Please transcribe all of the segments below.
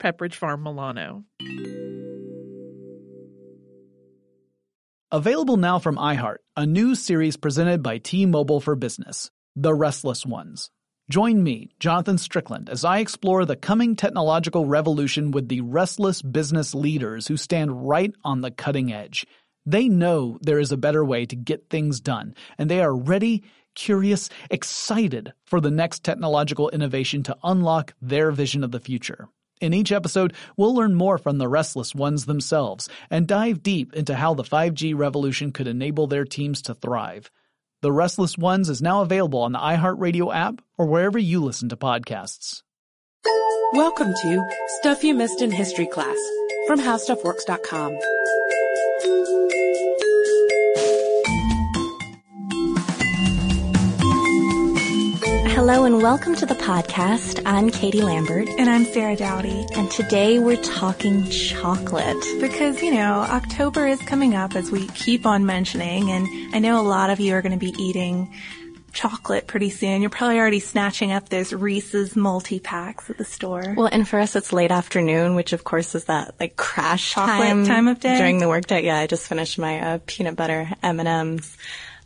Pepperidge Farm Milano. Available now from iHeart, a new series presented by T-Mobile for Business, The Restless Ones. Join me, Jonathan Strickland, as I explore the coming technological revolution with the restless business leaders who stand right on the cutting edge. They know there is a better way to get things done, and they are ready, curious, excited for the next technological innovation to unlock their vision of the future. In each episode, we'll learn more from the restless ones themselves and dive deep into how the 5G revolution could enable their teams to thrive. The Restless Ones is now available on the iHeartRadio app or wherever you listen to podcasts. Welcome to Stuff You Missed in History Class from HowStuffWorks.com. Hello and welcome to the podcast. I'm Katie Lambert. And I'm Sarah Dowdy. And today we're talking chocolate. Because, you know, October is coming up as we keep on mentioning, and I know a lot of you are going to be eating chocolate pretty soon. You're probably already snatching up those Reese's multi-packs at the store. Well, and for us it's late afternoon, which of course is that like crash Chocolate time, time of day? during the workday. Yeah, I just finished my uh, peanut butter M&Ms.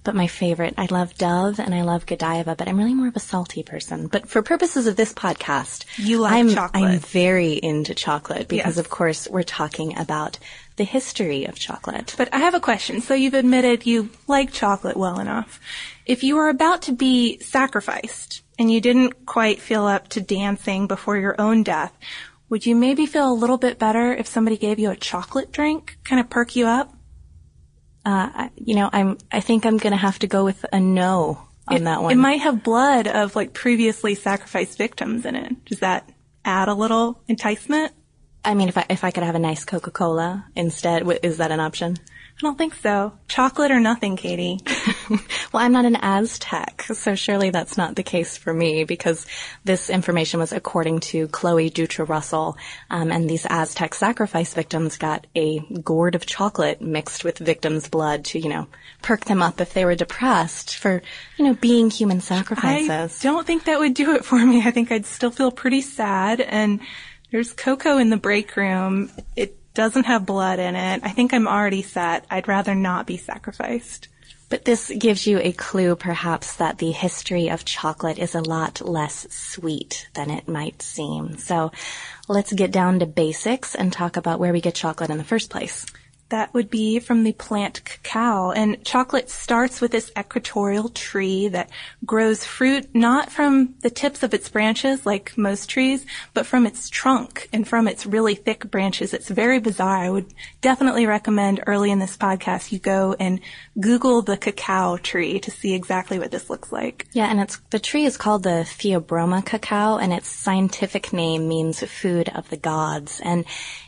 But my favorite, I love Dove and I love Godiva, but I'm really more of a salty person. But for purposes of this podcast, You like I'm, chocolate. I'm very into chocolate because Yes. of course we're talking about the history of chocolate. But I have a question. So you've admitted you like chocolate well enough. If you were about to be sacrificed and you didn't quite feel up to dancing before your own death, would you maybe feel a little bit better if somebody gave you a chocolate drink? Kind of perk you up? Uh, you know, I'm, I think I'm gonna have to go with a no on it, that one. It might have blood of like previously sacrificed victims in it. Does that add a little enticement? I mean, if I, if I could have a nice Coca-Cola instead, is that an option? I don't think so. Chocolate or nothing, Katie. Well, I'm not an Aztec, so surely that's not the case for me because this information was according to Chloe Doutre-Roussel, um, and these Aztec sacrifice victims got a gourd of chocolate mixed with victims' blood to, you know, perk them up if they were depressed for, you know, being human sacrifices. I don't think that would do it for me. I think I'd still feel pretty sad. And there's cocoa in the break room. It doesn't have blood in it. I think I'm already set. I'd rather not be sacrificed. But this gives you a clue, perhaps, that the history of chocolate is a lot less sweet than it might seem. So let's get down to basics and talk about where we get chocolate in the first place. That would be from the plant cacao. And chocolate starts with this equatorial tree that grows fruit not from the tips of its branches like most trees, but from its trunk and from its really thick branches. It's very bizarre. I would definitely recommend early in this podcast you go and Google the cacao tree to see exactly what this looks like. Yeah, and it's the tree is called the Theobroma cacao, and its scientific name means food of the gods. And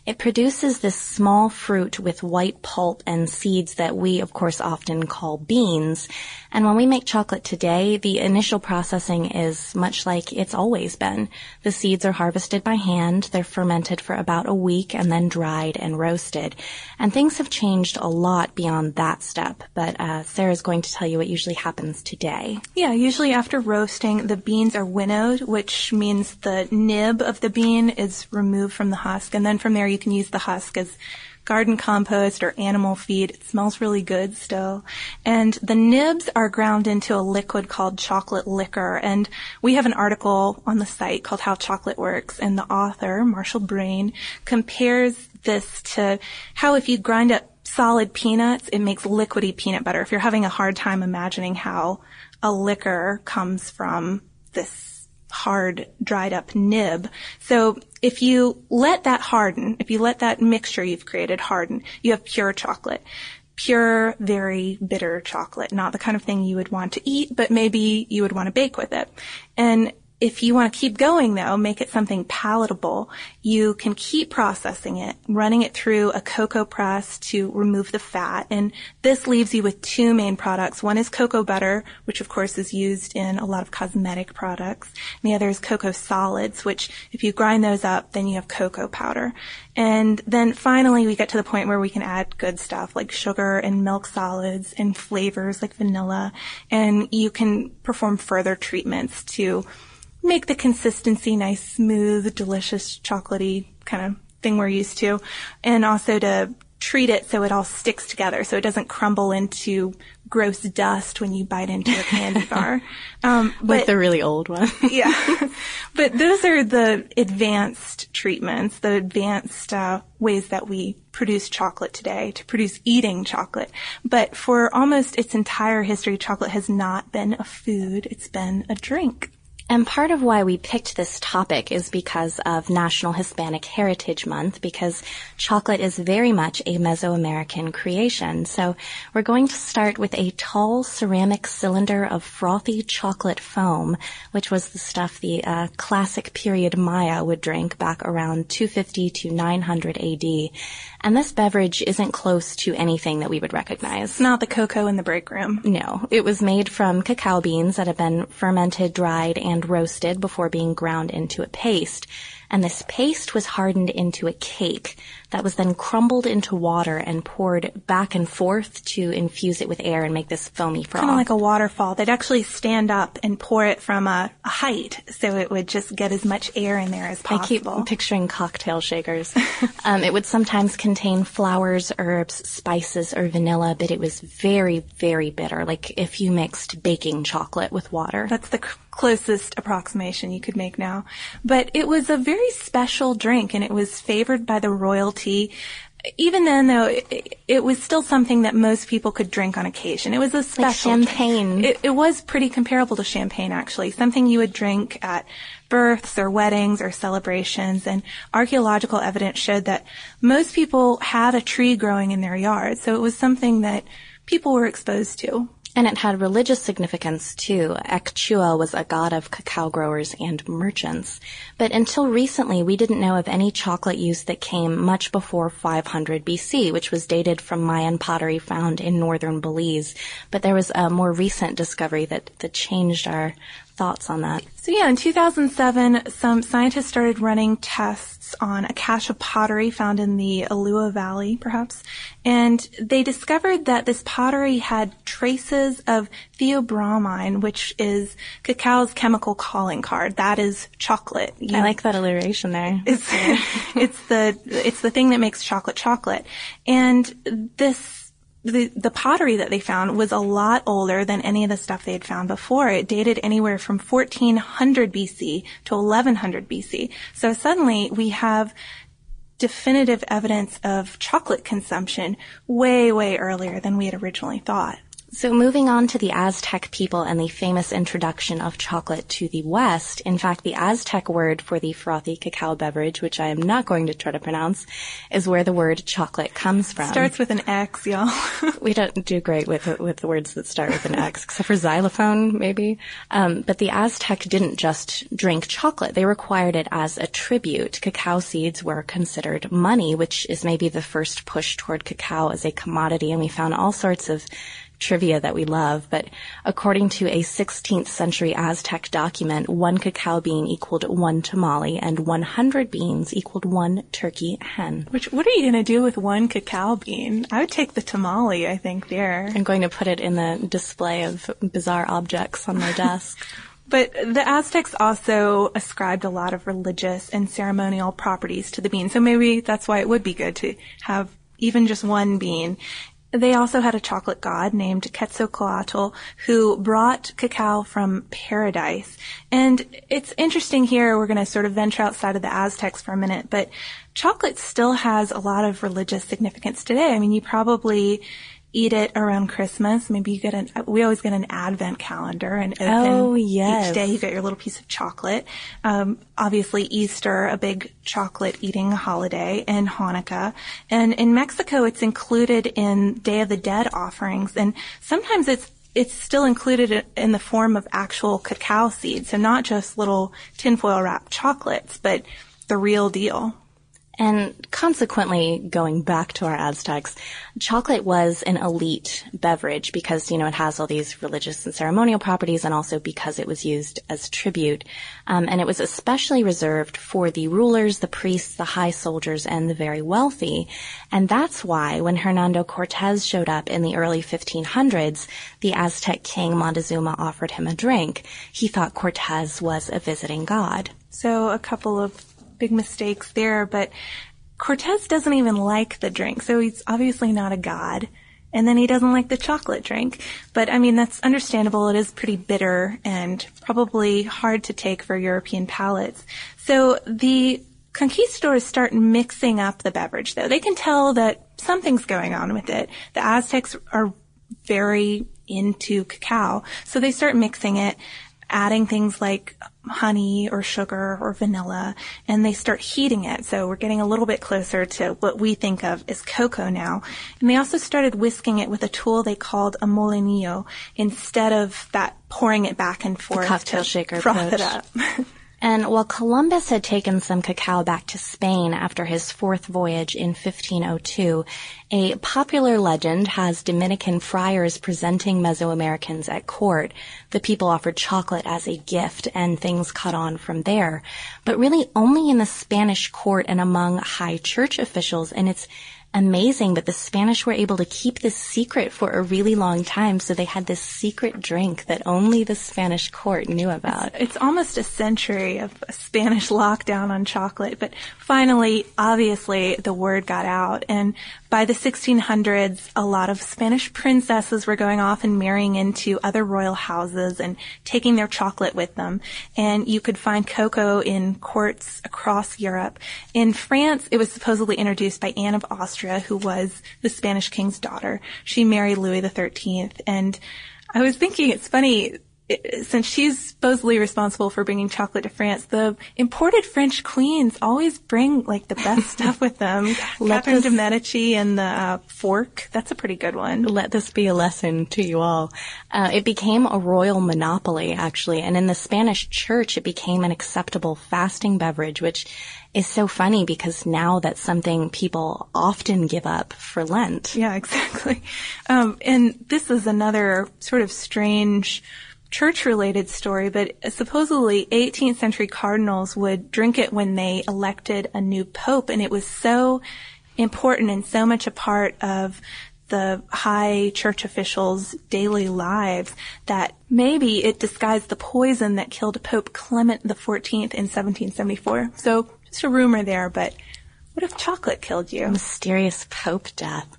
it produces this small fruit with white pulp and seeds that we, of course, often call beans. And when we make chocolate today, the initial processing is much like it's always been. The seeds are harvested by hand, they're fermented for about a week, and then dried and roasted. And things have changed a lot beyond that step, but uh, Sarah's going to tell you what usually happens today. Yeah, usually after roasting, the beans are winnowed, which means the nib of the bean is removed from the husk, and then from there you can use the husk as garden compost or animal feed. It smells really good still. And the nibs are ground into a liquid called chocolate liquor. And we have an article on the site called How Chocolate Works, and the author, Marshall Brain, compares this to how if you grind up solid peanuts, it makes liquidy peanut butter. If you're having a hard time imagining how a liquor comes from this hard, dried up nib. So if you let that harden, if you let that mixture you've created harden, you have pure chocolate. Pure, very bitter chocolate. Not the kind of thing you would want to eat, but maybe you would want to bake with it. And if you want to keep going though, make it something palatable, you can keep processing it, running it through a cocoa press to remove the fat. And this leaves you with two main products. One is cocoa butter, which of course is used in a lot of cosmetic products. And the other is cocoa solids, which if you grind those up, then you have cocoa powder. And then finally we get to the point where we can add good stuff like sugar and milk solids and flavors like vanilla. And you can perform further treatments to make the consistency nice, smooth, delicious, chocolatey kind of thing we're used to. And also to treat it so it all sticks together so it doesn't crumble into gross dust when you bite into a candy bar. Um, but, like the really old one. yeah. But those are the advanced treatments, the advanced uh, ways that we produce chocolate today to produce eating chocolate. But for almost its entire history, chocolate has not been a food. It's been a drink. And part of why we picked this topic is because of National Hispanic Heritage Month, because chocolate is very much a Mesoamerican creation. So we're going to start with a tall ceramic cylinder of frothy chocolate foam, which was the stuff the uh, classic period Maya would drink back around 250 to 900 AD. And this beverage isn't close to anything that we would recognize. It's not the cocoa in the break room. No. It was made from cacao beans that have been fermented, dried, and roasted before being ground into a paste and this paste was hardened into a cake that was then crumbled into water and poured back and forth to infuse it with air and make this foamy froth. Kind of like a waterfall. They'd actually stand up and pour it from a, a height so it would just get as much air in there as possible. I keep picturing cocktail shakers. um, it would sometimes contain flowers, herbs, spices, or vanilla, but it was very, very bitter, like if you mixed baking chocolate with water. That's the closest approximation you could make now. But it was a very special drink and it was favored by the royalty. Even then though, it, it was still something that most people could drink on occasion. It was a special like champagne. It, it was pretty comparable to champagne actually. Something you would drink at births or weddings or celebrations and archaeological evidence showed that most people had a tree growing in their yard. So it was something that people were exposed to. And it had religious significance too. Ek Chuah was a god of cacao growers and merchants. But until recently, we didn't know of any chocolate use that came much before 500 BC, which was dated from Mayan pottery found in northern Belize. But there was a more recent discovery that, that changed our thoughts on that. So yeah, in 2007, some scientists started running tests on a cache of pottery found in the Ulua Valley, perhaps, and they discovered that this pottery had traces of theobromine, which is cacao's chemical calling card. That is chocolate. You I like that alliteration there. It's, it's the, it's the thing that makes chocolate chocolate. And this the, the pottery that they found was a lot older than any of the stuff they had found before. It dated anywhere from 1400 BC to 1100 BC. So suddenly we have definitive evidence of chocolate consumption way, way earlier than we had originally thought. So moving on to the Aztec people and the famous introduction of chocolate to the West. In fact, the Aztec word for the frothy cacao beverage, which I am not going to try to pronounce, is where the word chocolate comes from. Starts with an X, y'all. we don't do great with with the words that start with an X, except for xylophone, maybe. Um, but the Aztec didn't just drink chocolate; they required it as a tribute. Cacao seeds were considered money, which is maybe the first push toward cacao as a commodity, and we found all sorts of trivia that we love, but according to a 16th century Aztec document, one cacao bean equaled one tamale and 100 beans equaled one turkey hen. Which, what are you going to do with one cacao bean? I would take the tamale, I think, there. I'm going to put it in the display of bizarre objects on my desk. But the Aztecs also ascribed a lot of religious and ceremonial properties to the bean. So maybe that's why it would be good to have even just one bean. They also had a chocolate god named Quetzalcoatl who brought cacao from paradise. And it's interesting here, we're going to sort of venture outside of the Aztecs for a minute, but chocolate still has a lot of religious significance today. I mean, you probably eat it around Christmas. Maybe you get an, we always get an advent calendar and open Oh, yes. each day you get your little piece of chocolate. Um, obviously Easter, a big chocolate eating holiday and Hanukkah. And in Mexico, it's included in Day of the Dead offerings. And sometimes it's it's still included in the form of actual cacao seeds, so not just little tinfoil wrapped chocolates, but the real deal. And consequently, going back to our Aztecs, chocolate was an elite beverage because, you know, it has all these religious and ceremonial properties and also because it was used as tribute. Um, and it was especially reserved for the rulers, the priests, the high soldiers, and the very wealthy. And that's why when Hernando Cortez showed up in the early 1500s, the Aztec king Montezuma offered him a drink. He thought Cortez was a visiting god. So a couple of big mistakes there, but Cortez doesn't even like the drink, so he's obviously not a god. And then he doesn't like the chocolate drink. But I mean, that's understandable. It is pretty bitter and probably hard to take for European palates. So the conquistadors start mixing up the beverage though. They can tell that something's going on with it. The Aztecs are very into cacao. So they start mixing it adding things like honey or sugar or vanilla and they start heating it. So we're getting a little bit closer to what we think of as cocoa now. And they also started whisking it with a tool they called a molinillo instead of that pouring it back and forth cocktail to shaker froth it up. And while Columbus had taken some cacao back to Spain after his fourth voyage in 1502, a popular legend has Dominican friars presenting Mesoamericans at court. The people offered chocolate as a gift and things caught on from there. But really only in the Spanish court and among high church officials, and it's amazing but the Spanish were able to keep this secret for a really long time. So they had this secret drink that only the Spanish court knew about. It's almost a century of a Spanish lockdown on chocolate, but finally, obviously, the word got out. And by the 1600s, a lot of Spanish princesses were going off and marrying into other royal houses and taking their chocolate with them. And you could find cocoa in courts across Europe. In France, it was supposedly introduced by Anne of Austria, who was the Spanish king's daughter. She married Louis XIII. And I was thinking it's funny, since she's supposedly responsible for bringing chocolate to France, the imported French queens always bring like the best stuff with them. Catherine us- de Medici and the uh, fork. That's a pretty good one. Let this be a lesson to you all. Uh, it became a royal monopoly, actually, and in the Spanish church, it became an acceptable fasting beverage, which is so funny because now that's something people often give up for Lent. Yeah, exactly. Um, and this is another sort of strange church-related story, but supposedly 18th century cardinals would drink it when they elected a new pope, and it was so important and so much a part of the high church officials' daily lives that maybe it disguised the poison that killed Pope Clement XIV in 1774. So just a rumor there, but what if chocolate killed you? Mysterious Pope death.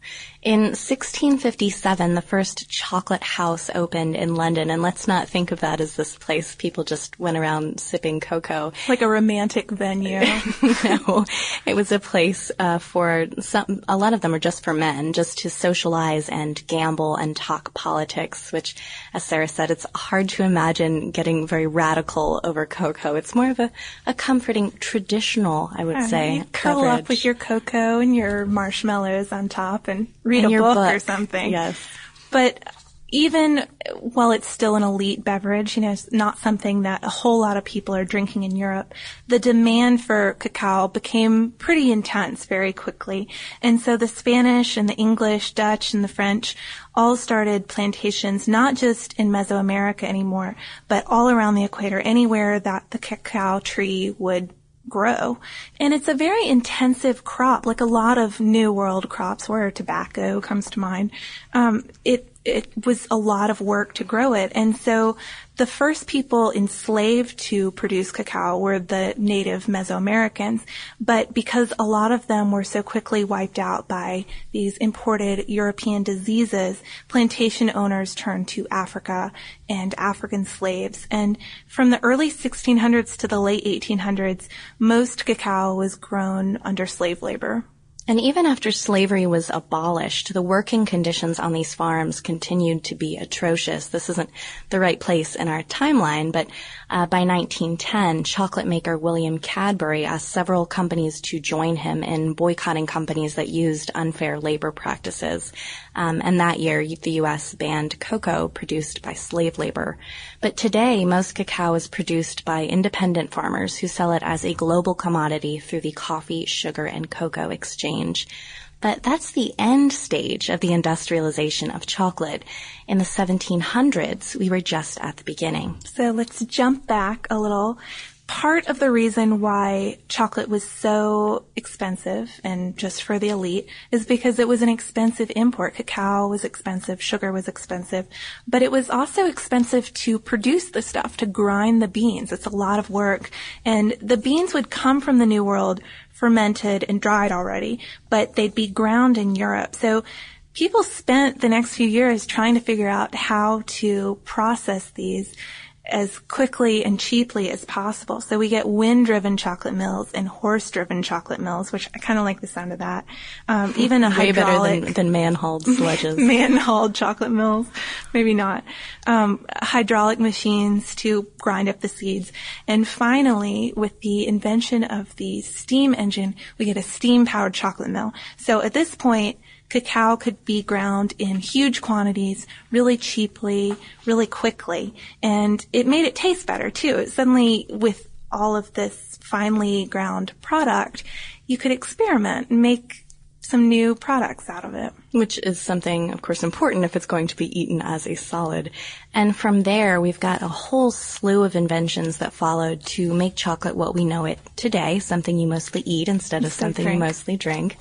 In 1657, the first chocolate house opened in London, and let's not think of that as this place people just went around sipping cocoa. Like a romantic venue. no, it was a place uh, for some. A lot of them are just for men, just to socialize and gamble and talk politics. Which, as Sarah said, it's hard to imagine getting very radical over cocoa. It's more of a, a comforting, traditional, I would say, You curl up with your cocoa and your marshmallows on top and read And a your book, or something. Yes. But even while it's still an elite beverage, you know, it's not something that a whole lot of people are drinking in Europe, the demand for cacao became pretty intense very quickly. And so the Spanish and the English, Dutch and the French all started plantations, not just in Mesoamerica anymore, but all around the equator, anywhere that the cacao tree would grow. And it's a very intensive crop, like a lot of New World crops where tobacco comes to mind. Um, it, it was a lot of work to grow it. And so the first people enslaved to produce cacao were the native Mesoamericans. But because a lot of them were so quickly wiped out by these imported European diseases, plantation owners turned to Africa and African slaves. And from the early 1600s to the late 1800s, most cacao was grown under slave labor. And even after slavery was abolished, the working conditions on these farms continued to be atrocious. This isn't the right place in our timeline, but uh, by 1910, chocolate maker William Cadbury asked several companies to join him in boycotting companies that used unfair labor practices. Um, and that year, the U.S. banned cocoa produced by slave labor. But today, most cacao is produced by independent farmers who sell it as a global commodity through the coffee, sugar, and cocoa exchange. But that's the end stage of the industrialization of chocolate. In the 1700s, we were just at the beginning. So let's jump back a little part of the reason why chocolate was so expensive and just for the elite is because it was an expensive import. Cacao was expensive, sugar was expensive, but it was also expensive to produce the stuff, to grind the beans. It's a lot of work. And the beans would come from the New World fermented and dried already, but they'd be ground in Europe. So people spent the next few years trying to figure out how to process these as quickly and cheaply as possible. So we get wind-driven chocolate mills and horse-driven chocolate mills, which I kind of like the sound of that. Um, even a Way hydraulic, better than, than man-hauled sledges. man-hauled chocolate mills, maybe not. Um, hydraulic machines to grind up the seeds, and finally, with the invention of the steam engine, we get a steam-powered chocolate mill. So at this point, cacao could be ground in huge quantities, really cheaply, really quickly, and it made it taste better too. Suddenly, with all of this finely ground product, you could experiment and make some new products out of it. Which is something, of course, important if it's going to be eaten as a solid. And from there, we've got a whole slew of inventions that followed to make chocolate what we know it today, something you mostly eat instead of something you mostly drink.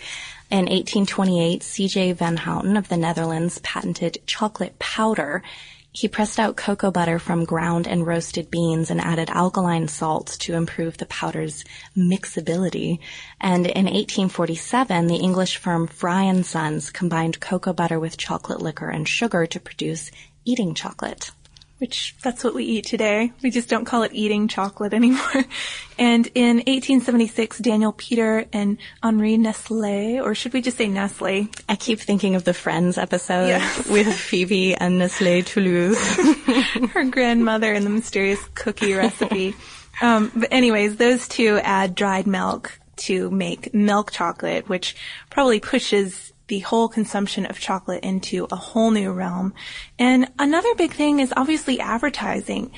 In 1828, C.J. Van Houten of the Netherlands patented chocolate powder. He pressed out cocoa butter from ground and roasted beans and added alkaline salts to improve the powder's mixability. And in 1847, the English firm Fry and Sons combined cocoa butter with chocolate liquor and sugar to produce eating chocolate. Which that's what we eat today. We just don't call it eating chocolate anymore. And in 1876, Daniel Peter and Henri Nestle, or should we just say Nestle? I keep thinking of the Friends episode Yes. with Phoebe and Nestle Toulouse. her grandmother and the mysterious cookie recipe. Um, but anyways, those two add dried milk to make milk chocolate, which probably pushes the whole consumption of chocolate into a whole new realm. And another big thing is obviously advertising.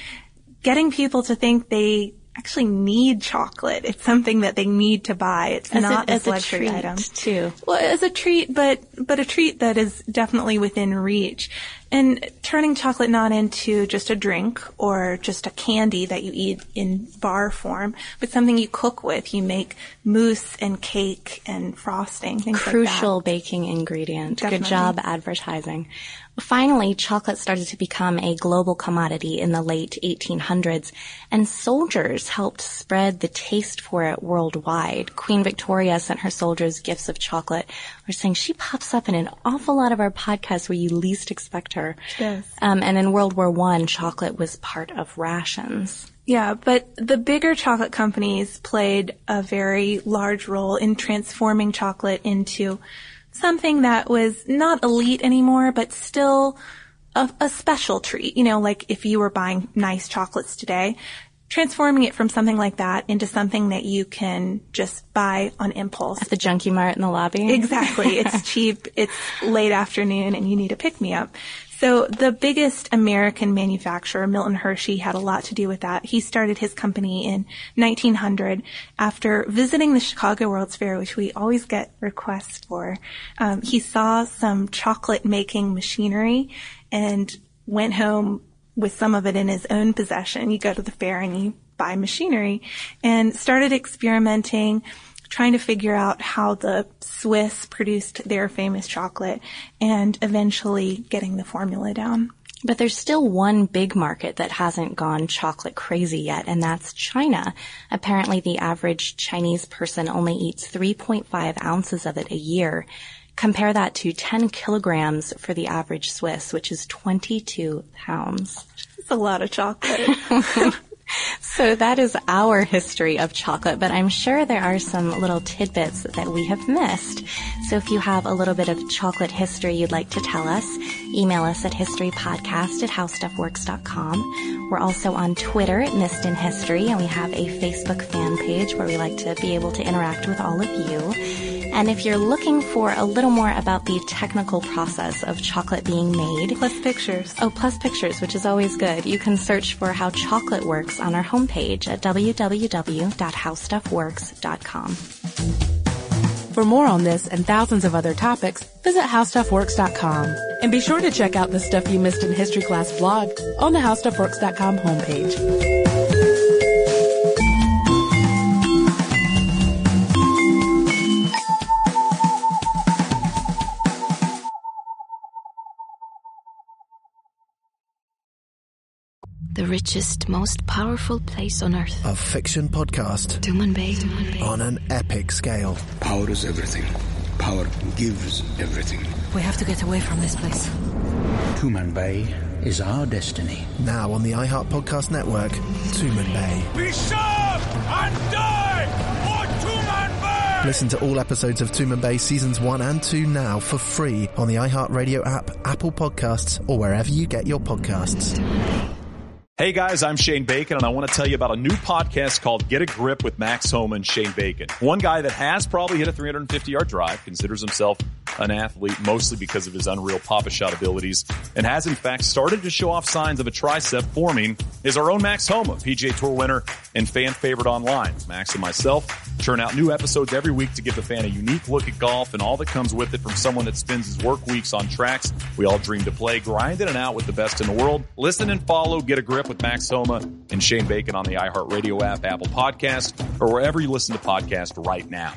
Getting people to think they actually need chocolate. It's something that they need to buy. It's As not a, as a luxury treat, item. too. Well, as a treat, but but a treat that is definitely within reach. And turning chocolate not into just a drink or just a candy that you eat in bar form, but something you cook with. You make mousse and cake and frosting. Crucial Like baking ingredient. Good job advertising. Finally, chocolate started to become a global commodity in the late 1800s, and soldiers helped spread the taste for it worldwide. Queen Victoria sent her soldiers gifts of chocolate. We're saying she pops up in an awful lot of our podcasts where you least expect her. Does. Um, and in World War One, chocolate was part of rations. Yeah, but the bigger chocolate companies played a very large role in transforming chocolate into something that was not elite anymore, but still a, a special treat. You know, like if you were buying nice chocolates today, transforming it from something like that into something that you can just buy on impulse. at The Junkie Mart in the lobby. Exactly. It's cheap. It's late afternoon and you need a pick me up. So the biggest American manufacturer, Milton Hershey, had a lot to do with that. He started his company in 1900 after visiting the Chicago World's Fair, which we always get requests for. Um, he saw some chocolate making machinery and went home with some of it in his own possession. You go to the fair and you buy machinery and started experimenting trying to figure out how the Swiss produced their famous chocolate and eventually getting the formula down. But there's still one big market that hasn't gone chocolate crazy yet, and that's China. Apparently the average Chinese person only eats 3.5 ounces of it a year. Compare that to 10 kilograms for the average Swiss, which is 22 pounds. It's a lot of chocolate. So that is our history of chocolate, but I'm sure there are some little tidbits that we have missed. So if you have a little bit of chocolate history you'd like to tell us, email us at historypodcast at howstuffworks.com. We're also on Twitter at Missed in History, and we have a Facebook fan page where we like to be able to interact with all of you. And if you're looking for a little more about the technical process of chocolate being made, plus pictures. Oh, plus pictures, which is always good. You can search for how chocolate works on our homepage at www.howstuffworks.com. For more on this and thousands of other topics, visit howstuffworks.com. And be sure to check out the Stuff You Missed in History Class blog on the howstuffworks.com homepage. Richest, most powerful place on earth. A fiction podcast. Tumanbay. Bay. On an epic scale. Power is everything. Power gives everything. We have to get away from this place. Tumanbay is our destiny. Now on the iHeart Podcast Network, Tumanbay. Be sharp and die for Tumanbay! Listen to all episodes of Tumanbay seasons 1 and 2 now for free on the iHeart Radio app, Apple Podcasts, or wherever you get your podcasts. Hey guys, I'm Shane Bacon, and I want to tell you about a new podcast called Get a Grip with Max Homa and Shane Bacon. One guy that has probably hit a 350 yard drive, considers himself an athlete mostly because of his unreal papa shot abilities, and has in fact started to show off signs of a tricep forming, is our own Max Homa, PGA Tour winner and fan favorite online. Max and myself churn out new episodes every week to give the fan a unique look at golf and all that comes with it from someone that spends his work weeks on tracks we all dream to play, grinding it out with the best in the world. Listen and follow Get a Grip with Max Homa and Shane Bacon on the iHeartRadio app, Apple Podcast, or wherever you listen to podcasts right now.